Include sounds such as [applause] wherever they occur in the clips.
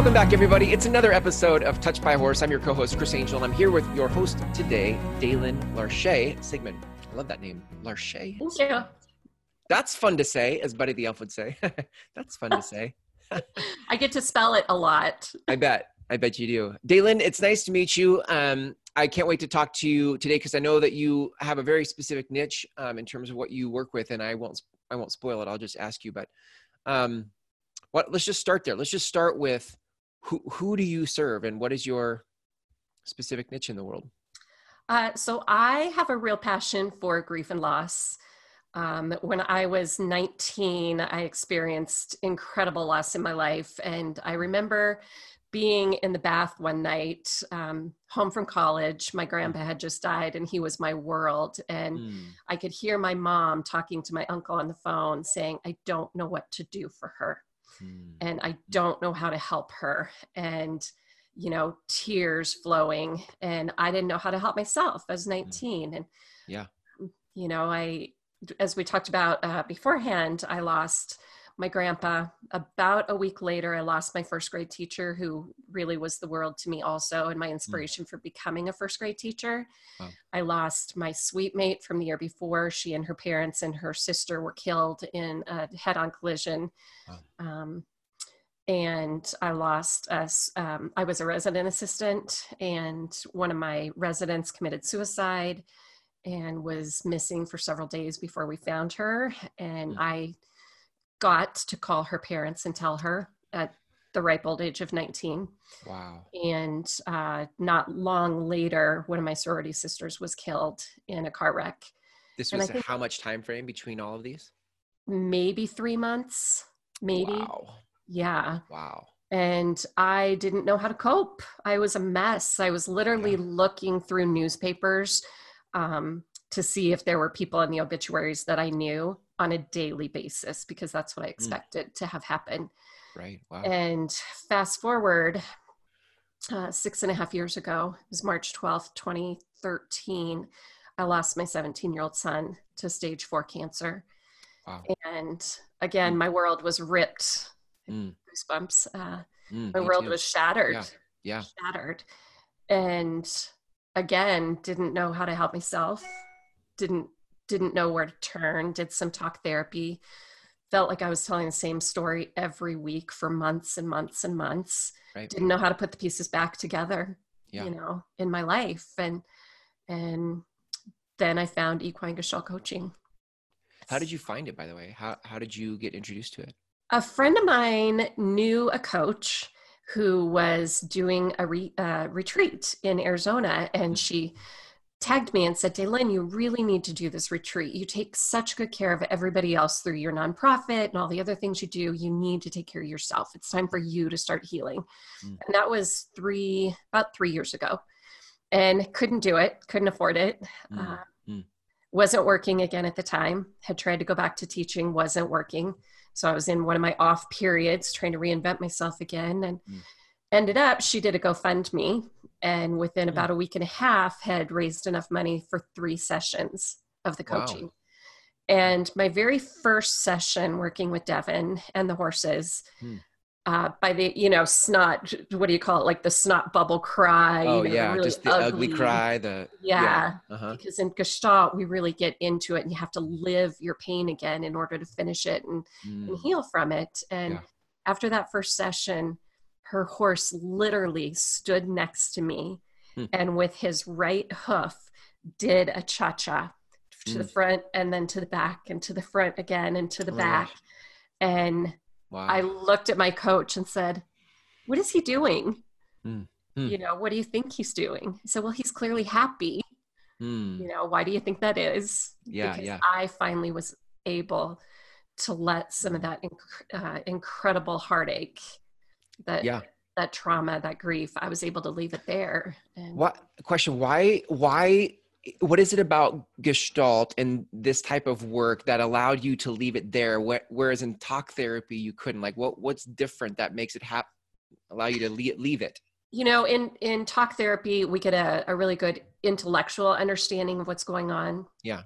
Welcome back, everybody. It's another episode of Touched by Horse. I'm your co-host, Chris Angel, and I'm here with your host today, Daelyn Larche Sigmund. I love that name, Larche. Thank you. That's fun to say, as Buddy the Elf would say. [laughs] That's fun to say. [laughs] I get to spell it a lot. I bet. I bet you do. Daelyn, it's nice to meet you. Um, I can't wait to talk to you today because I know that you have a very specific niche um, in terms of what you work with, and I won't I won't spoil it. I'll just ask you. But um, what? Let's just start there. Let's just start with who who do you serve, and what is your specific niche in the world? Uh, so I have a real passion for grief and loss. Um, when I was 19, I experienced incredible loss in my life, and I remember being in the bath one night, um, home from college. My grandpa had just died, and he was my world. And mm. I could hear my mom talking to my uncle on the phone saying, I don't know what to do for her. Mm. And I don't know how to help her. And, you know, tears flowing. And I didn't know how to help myself. I was hmm. 19. Mm. And, yeah, you know, I, as we talked about uh, beforehand, I lost my grandpa. About a week later, I lost my first grade teacher, who really was the world to me, also, and my hmm. inspiration mm. for becoming a first grade teacher. Wow. I lost my sweet mate from the year before. She and her parents and her sister were killed in a head on collision. Wow. Um, and I lost us. Um, I was a resident assistant, and one of my residents committed suicide and was missing for several days before we found her. And mm. I got to call her parents and tell her at the ripe old age of 19. Wow. And uh, not long later, one of my sorority sisters was killed in a car wreck. This was how much time frame between all of these? Maybe three months, maybe. Wow. Yeah. Wow. And I didn't know how to cope. I was a mess. I was literally yeah. looking through newspapers um, to see if there were people in the obituaries that I knew on a daily basis because that's what I mm. expected mm. to have happen. Right. Wow. And fast forward uh, six and a half years ago, it was March 12th, 2013. I lost my 17 year old son to stage four cancer. Wow. And again, mm. my world was ripped. Mm. Goosebumps. Uh, mm, my world too. was shattered. Yeah. yeah. Shattered. And again, didn't know how to help myself. Didn't didn't know where to turn, did some talk therapy, felt like I was telling the same story every week for months and months and months. Right. Didn't know how to put the pieces back together, yeah. you know, in my life. And and then I found equine gestalt coaching. How did you find it, by the way? How how did you get introduced to it? A friend of mine knew a coach who was doing a re, uh, retreat in Arizona, and she tagged me and said, Daelyn, you really need to do this retreat. You take such good care of everybody else through your nonprofit and all the other things you do. You need to take care of yourself. It's time for you to start healing. Mm. And that was three, about three years ago. And couldn't do it, couldn't afford it. Mm. Uh, mm. Wasn't working again at the time. Had tried to go back to teaching, wasn't working. So I was in one of my off periods trying to reinvent myself again. And mm. ended up, she did a GoFundMe and within hmm. about a week and a half had raised enough money for three sessions of the coaching wow. and my very first session working with devin and the horses hmm. uh, by the you know snot what do you call it like the snot bubble cry oh you know, yeah really just the ugly, ugly cry the yeah, yeah. Uh-huh. because in gestalt we really get into it and you have to live your pain again in order to finish it and, and hmm. heal from it and yeah. after that first session her horse literally stood next to me hmm. and with his right hoof did a cha cha to the hmm. front and then to the back and to the front again and to the back. And wow. I looked at my coach and said, What is he doing? Hmm. You know, what do you think he's doing? He said, Well, he's clearly happy. Hmm. You know, why do you think that is? Yeah, because yeah. I finally was able to let some of that inc- uh, incredible heartache that yeah. that trauma that grief i was able to leave it there and what question why why what is it about gestalt and this type of work that allowed you to leave it there whereas in talk therapy you couldn't? Like what what's different that makes it hap- allow you to leave, leave it? You know in in talk therapy we get a, a really good intellectual understanding of what's going on. Yeah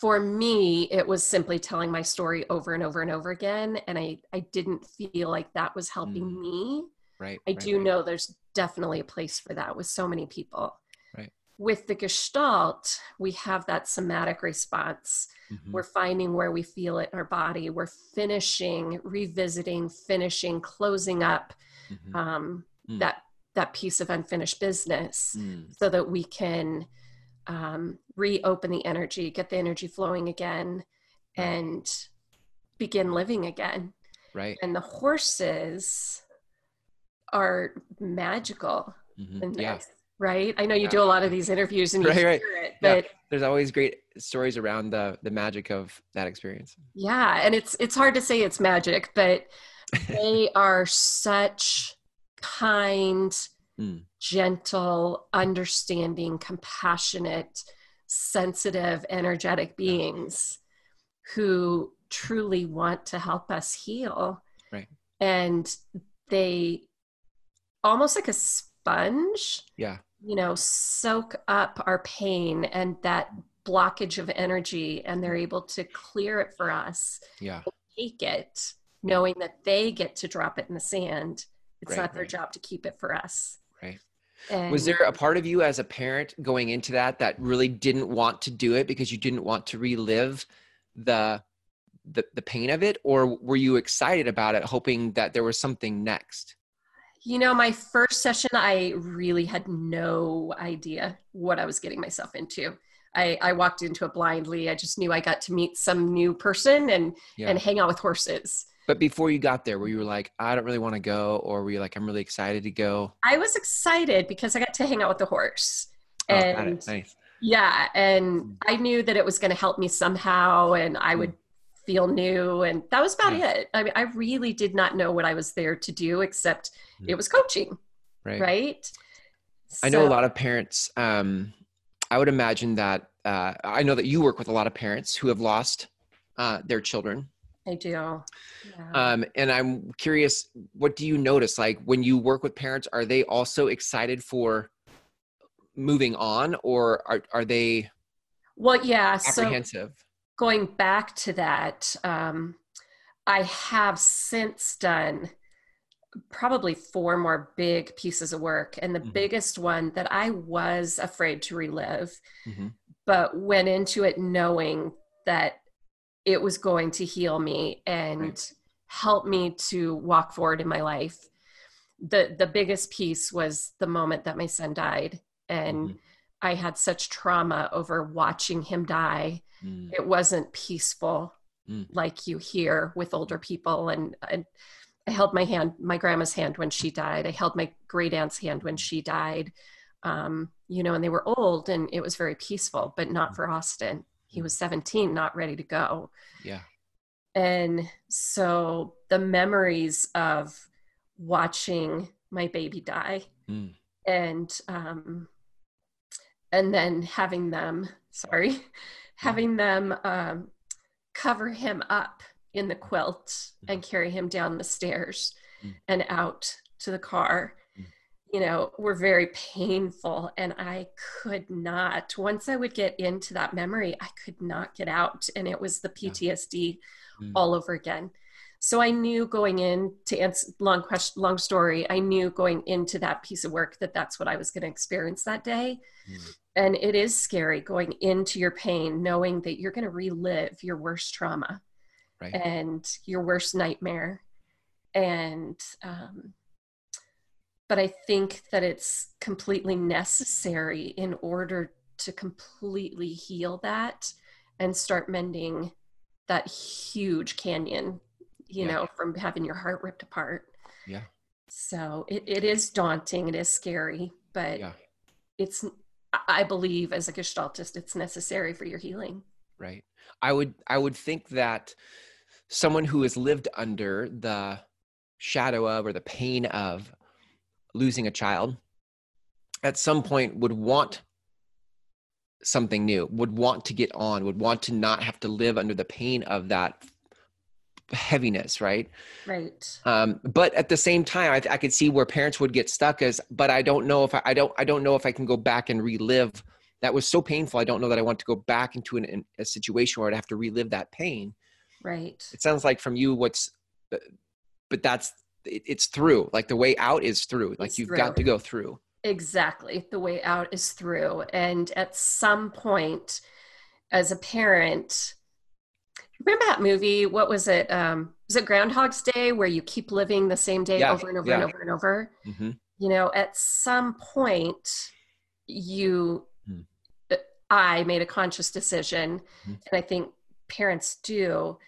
for me, it was simply telling my story over and over and over again. And I, I didn't feel like that was helping Mm. me. Right. I right, do right. know there's definitely a place for that with so many people. Right. With the Gestalt, we have that somatic response. Mhm. We're finding where we feel it in our body. We're finishing, revisiting, finishing, closing up Mhm. um, Mm. that that piece of unfinished business Mm. so that we can um, reopen the energy, get the energy flowing again, Right. and begin living again. Right. And the horses are magical Mhm. in Yeah. right? I know you Yeah. do a lot of these interviews and you Right, right. hear it, Yeah. but There's always great stories around the the magic of that experience. yeah, and it's it's hard to say it's magic, but [laughs] they are such kind, Mm. gentle, understanding, compassionate, sensitive, energetic beings who truly want to help us heal. Right. And they almost like a sponge, Yeah. you know, soak up our pain and that blockage of energy, and they're able to clear it for us Yeah. take it knowing that they get to drop it in the sand. It's Right, not their right. job to keep it for us. Right. And Was there a part of you as a parent going into that that really didn't want to do it because you didn't want to relive the the, the pain of it or were you excited about it hoping that there was something next you know, my first session, I really had no idea what I was getting myself into. I, I walked into it blindly. I just knew I got to meet some new person and yeah and hang out with horses. But before you got there were you were like i don't really want to go or were you like i'm really excited to go I was excited because I got to hang out with the horse. oh, And nice Yeah, Mm. and I knew that it was going to help me somehow, and I would feel new, and that was about Yeah. it. I mean, I really did not know what I was there to do, except Mm. it was coaching, right, right? i know a lot of parents um i would imagine that uh, i know that you work with a lot of parents who have lost uh, their children I do. Yeah. Um, and I'm curious, what do you notice? Like when you work with parents, are they also excited for moving on or are, are they well, yeah. So apprehensive? going back to that, um, I have since done probably four more big pieces of work, and the Mhm. biggest one that I was afraid to relive. Mhm. but went into it knowing that it was going to heal me and Right. help me to walk forward in my life. The the biggest piece was the moment that my son died and Mhm. I had such trauma over watching him die. Mm, It wasn't peaceful Mm. like you hear with older people and, and I held my hand, my grandma's hand when she died. I held my great aunt's hand when she died. Um, you know, and they were old and it was very peaceful, but not for Austin. He was 17, not ready to go. Yeah. And so the memories of watching my baby die Mm. and um and then having them sorry [laughs] having them um cover him up in the quilt and carry him down the stairs Mm. and out to the car. You know were very painful and i could not once i would get into that memory i could not get out and it was the Yeah. ptsd Mm. all over again so i knew going in to answer long question long story i knew going into that piece of work that that's what i was going to experience that day Mm. and it is scary going into your pain knowing that you're going to relive your worst trauma Right. and your worst nightmare and um, but i think that it's completely necessary in order to completely heal that and start mending that huge canyon you Yeah. know from having your heart ripped apart Yeah. so it, it is daunting it is scary but Yeah. it's i believe as a gestaltist it's necessary for your healing Right. I would I would think that someone who has lived under the shadow of or the pain of losing a child at some point would want something new, would want to get on, would want to not have to live under the pain of that heaviness, right? right Um, but at the same time, I, I could see where parents would get stuck as, but I don't know if I, I don't, I don't know if I can go back and relive that was so painful. I don't know that I want to go back into an, an, a situation where I'd have to relive that pain. Right. It sounds like from you, what's, uh, but that's, it, it's through. Like the way out is through. Like It's you've through. got to go through. Exactly. The way out is through. And at some point, as a parent, remember that movie? What was it? Um, was it Groundhog's Day where you keep living the same day Yeah, over and over yeah. and over and over? hmm You know, at some point, you, Hmm. I made a conscious decision, Mhm. and I think parents do,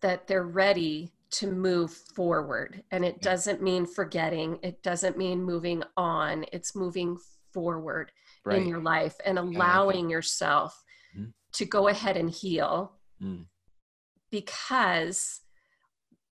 that they're ready to move forward. And it Yeah. doesn't mean forgetting, it doesn't mean moving on, it's moving forward Right. in your life and allowing yourself Mhm. to go ahead and heal Mm. because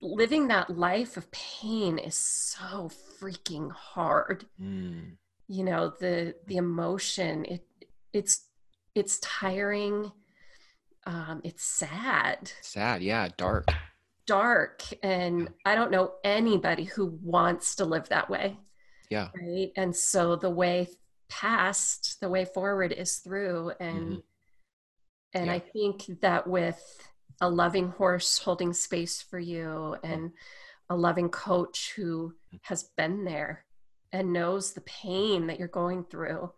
living that life of pain is so freaking hard Mm. you know the the emotion it it's it's tiring um it's sad Sad. Yeah. Dark. Dark and i don't know anybody who wants to live that way. Yeah. right? And so the way past the way forward is through and Mhm. and i think that with a loving horse holding space for you and a loving coach who has been there and knows the pain that you're going through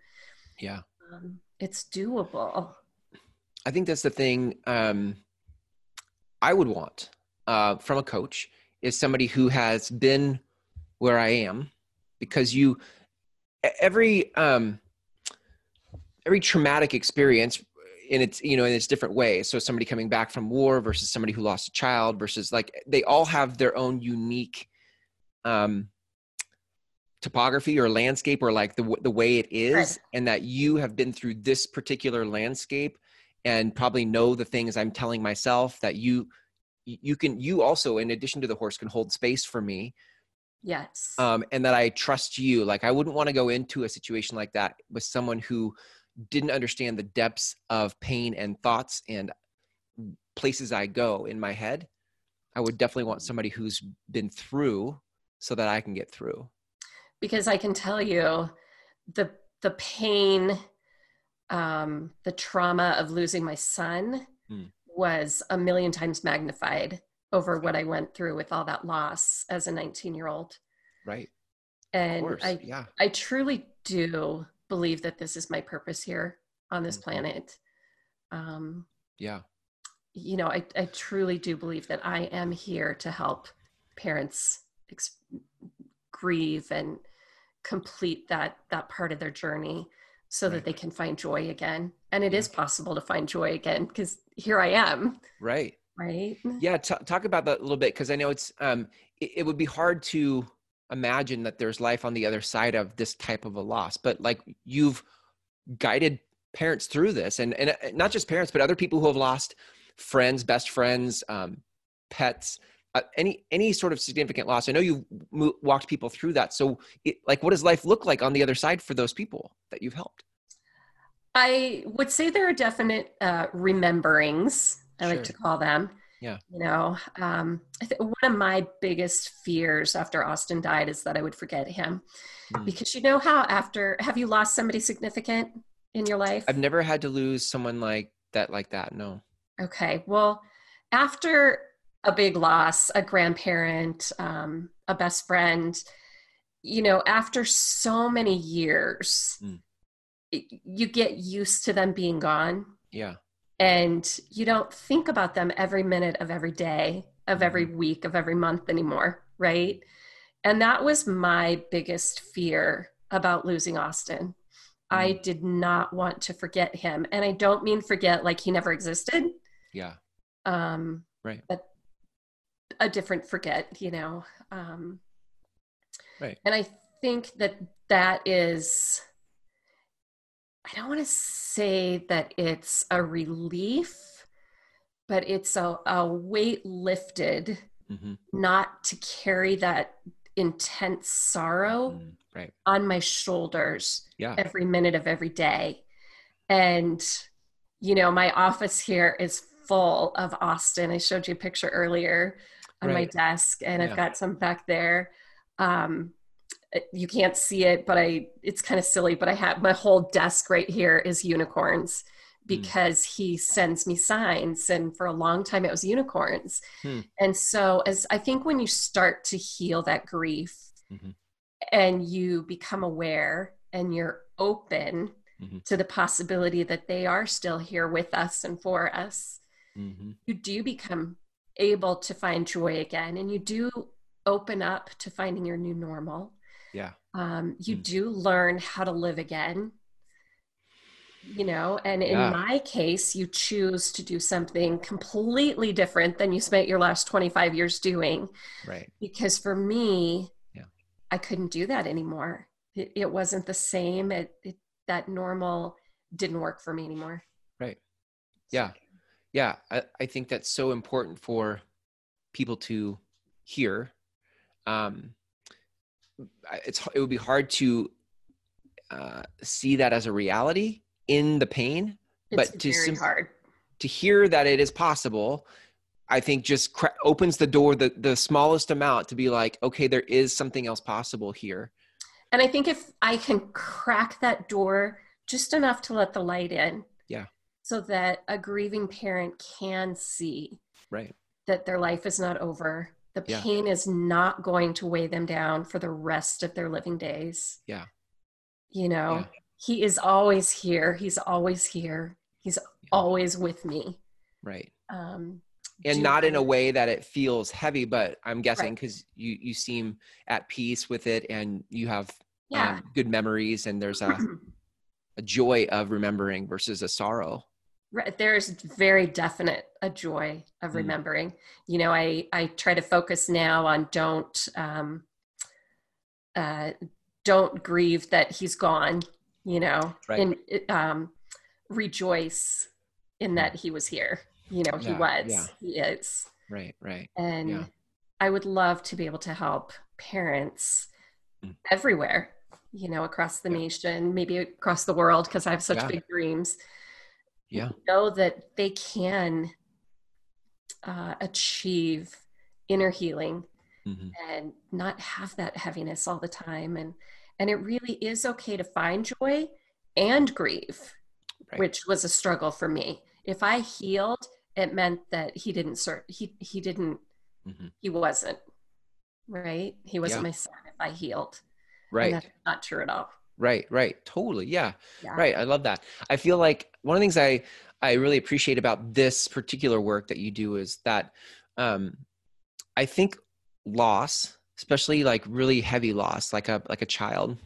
Yeah. um, it's doable. I think that's the thing um, I would want uh, from a coach is somebody who has been where I am because you every um, every traumatic experience in its you know in its different ways so somebody coming back from war versus somebody who lost a child versus like they all have their own unique um topography or landscape or like the the way it is Right. and that you have been through this particular landscape and probably know the things I'm telling myself that you you can you also in addition to the horse can hold space for me yes um, and that I trust you. Like I wouldn't want to go into a situation like that with someone who didn't understand the depths of pain and thoughts and places I go in my head. I would definitely want somebody who's been through so that I can get through. because i can tell you the the pain um the trauma of losing my son Hmm. Was a million times magnified over what i went through with all that loss as a 19 year old Right. and i yeah. i truly do believe that this is my purpose here on this Mhm. planet um Yeah. you know I, I truly do believe that i am here to help parents ex- grieve and complete that that part of their journey so that they can find joy again and it is possible to find joy again because here i am Right. right Yeah. T- talk about that a little bit. Cause I know it's, um, it, it would be hard to imagine that there's life on the other side of this type of a loss, but like you've guided parents through this and, and uh, not just parents, but other people who have lost friends, best friends, um, pets, uh, any, any sort of significant loss. I know you've mo- walked people through that. So it, like, what does life look like on the other side for those people that you've helped? i would say there are definite uh, rememberings i like to call them Yeah. you know um, I th- one of my biggest fears after austin died is that i would forget him Mm. because you know how after have you lost somebody significant in your life I've never had to lose someone like that, like that. No. okay well after a big loss a grandparent um, a best friend you know after so many years Mm. you get used to them being gone Yeah. and you don't think about them every minute of every day of every week of every month anymore right and that was my biggest fear about losing austin i did not want to forget him and i don't mean forget like he never existed Yeah. um Right. but a different forget you know um Right. and i think that that is i don't want to say that it's a relief but it's a, a weight lifted hmm not to carry that intense sorrow Mm, right. on my shoulders Yeah. every minute of every day. And, you know, my office here is full of Austin. I showed you a picture earlier on my desk, and Yeah. I've got some back there. Um, you can't see it, but I, it's kind of silly, but I have my whole desk right here is unicorns hmm. because mm. he sends me signs. And for a long time, it was unicorns. Hmm. And so, as I think when you start to heal that grief mm-hmm. and you become aware and you're open mm-hmm. to the possibility that they are still here with us and for us, mm-hmm. you do become able to find joy again. And you do open up to finding your new normal. Yeah. Um, you mm. do learn how to live again you know and in yeah. my case you choose to do something completely different than you spent your last 25 years doing. Right. Because for me yeah. I couldn't do that anymore. It, it wasn't the same. It, it, that normal didn't work for me anymore. Right. Yeah yeah I, I think that's so important for people to hear um it's it would be hard to uh, see that as a reality in the pain, it's but to sim- hard to hear that it is possible. I think just cra- opens the door the the smallest amount to be like, okay, there is something else possible here. And I think if I can crack that door just enough to let the light in, yeah, so that a grieving parent can see, right, that their life is not over, the yeah. pain is not going to weigh them down for the rest of their living days. Yeah. You know, yeah. he is always here. He's always here. He's yeah. always with me. Right. Um, and not in a way that it feels heavy, but I'm guessing because right. you you seem at peace with it and you have yeah. um, good memories and there's a [clears throat] a joy of remembering versus a sorrow there's very definite a joy of mm. remembering. Mm. You know, I I try to focus now on don't um, uh, don't grieve that he's gone. You know, right. and um, rejoice in that he was here. You know, he yeah, was. Yeah. He is. Right. Right. And yeah. I would love to be able to help parents mm. everywhere. You know, across the nation, maybe across the world, because I have such big dreams yeah know that they can uh, achieve inner healing mm-hmm. and not have that heaviness all the time and and it really is okay to find joy and grieve right. which was a struggle for me if i healed it meant that he didn't serve he he didn't mm-hmm. he wasn't right he wasn't yeah. my son if i healed right that's not true at all Right, right. Totally. Yeah. yeah. Right. I love that. I feel like one of the things I I really appreciate about this particular work that you do is that um I think loss, especially like really heavy loss, like a like a child,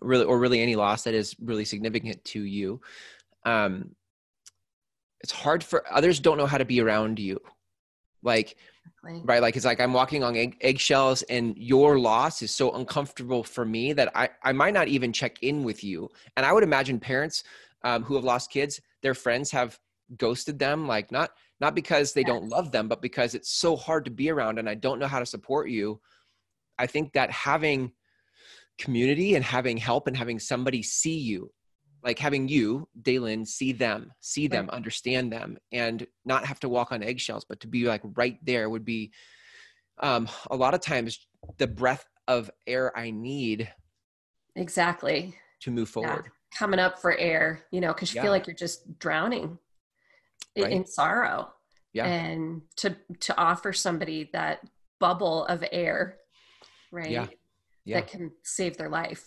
really or really any loss that is really significant to you. Um it's hard for others don't know how to be around you. Like Exactly. Right. Like it's like I'm walking on egg, eggshells and your loss is so uncomfortable for me that I, I might not even check in with you. And I would imagine parents um, who have lost kids, their friends have ghosted them, like not not because they yes. don't love them, but because it's so hard to be around and I don't know how to support you. I think that having community and having help and having somebody see you like having you, Daelyn, see them, see them, understand them, and not have to walk on eggshells, but to be like right there would be um, a lot of times the breath of air I need. Exactly. To move forward. Yeah. Coming up for air, you know, because you yeah. feel like you're just drowning right. in sorrow. Yeah. And to to offer somebody that bubble of air, right? Yeah. yeah. That can save their life.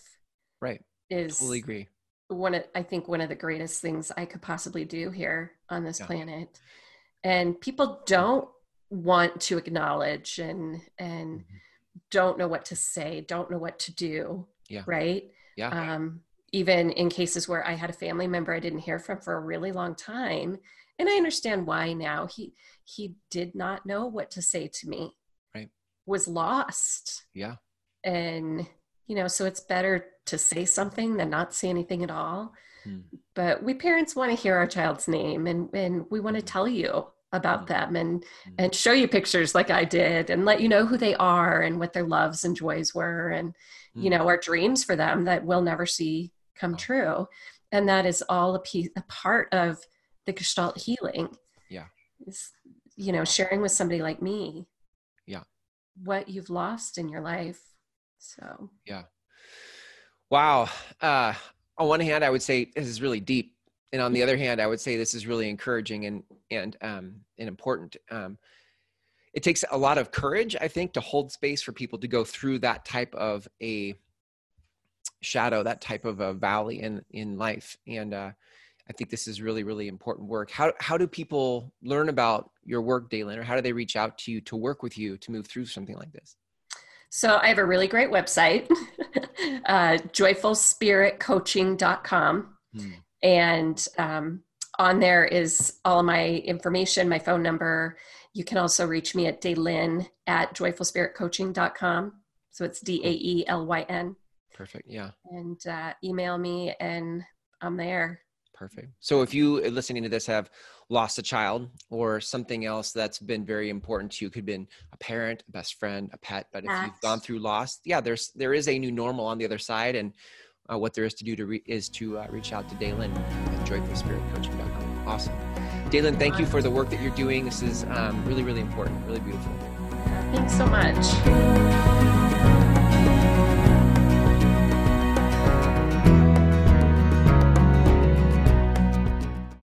Right. Is totally agree one of i think one of the greatest things i could possibly do here on this yeah. planet. And people don't want to acknowledge and and mm-hmm. don't know what to say don't know what to do yeah. right? Yeah. Um even in cases where i had a family member i didn't hear from for a really long time and i understand why now he he did not know what to say to me. Right. Was lost. Yeah. And you know so it's better to say something than not say anything at all hmm. but we parents want to hear our child's name and and we want to hmm. tell you about hmm. them and hmm. and show you pictures like I did and let you know who they are and what their loves and joys were and you hmm. know our dreams for them that we'll never see come true and that is all a piece a part of the gestalt healing yeah is you know sharing with somebody like me yeah what you've lost in your life So, yeah. Wow. Uh, on one hand, I would say this is really deep. And on the other hand, I would say this is really encouraging and, and, um, and important. Um, it takes a lot of courage, I think, to hold space for people to go through that type of a shadow, that type of a valley in, in life. And, uh, I think this is really, really important work. How, how do people learn about your work, Daelyn, or how do they reach out to you to work with you to move through something like this? So I have a really great website, [laughs] uh, joyfulspiritcoaching.com. Hmm. And um, on there is all my information, my phone number. You can also reach me at daelyn at joyfulspiritcoaching.com. So it's D A E L Y N. Perfect. Yeah. And uh, email me, and I'm there. Perfect. So if you uh, listening to this have lost a child or something else that's been very important to you, could have been a parent, a best friend, a pet, but if you've gone through loss, yeah, there's there is a new normal on the other side, and uh, what there is to do to re- is to uh, reach out to Daelyn at joyfulspiritcoaching.com. Awesome. Daelyn, thank you for the work that you're doing. This is um, really, really important, really beautiful. Thanks so much.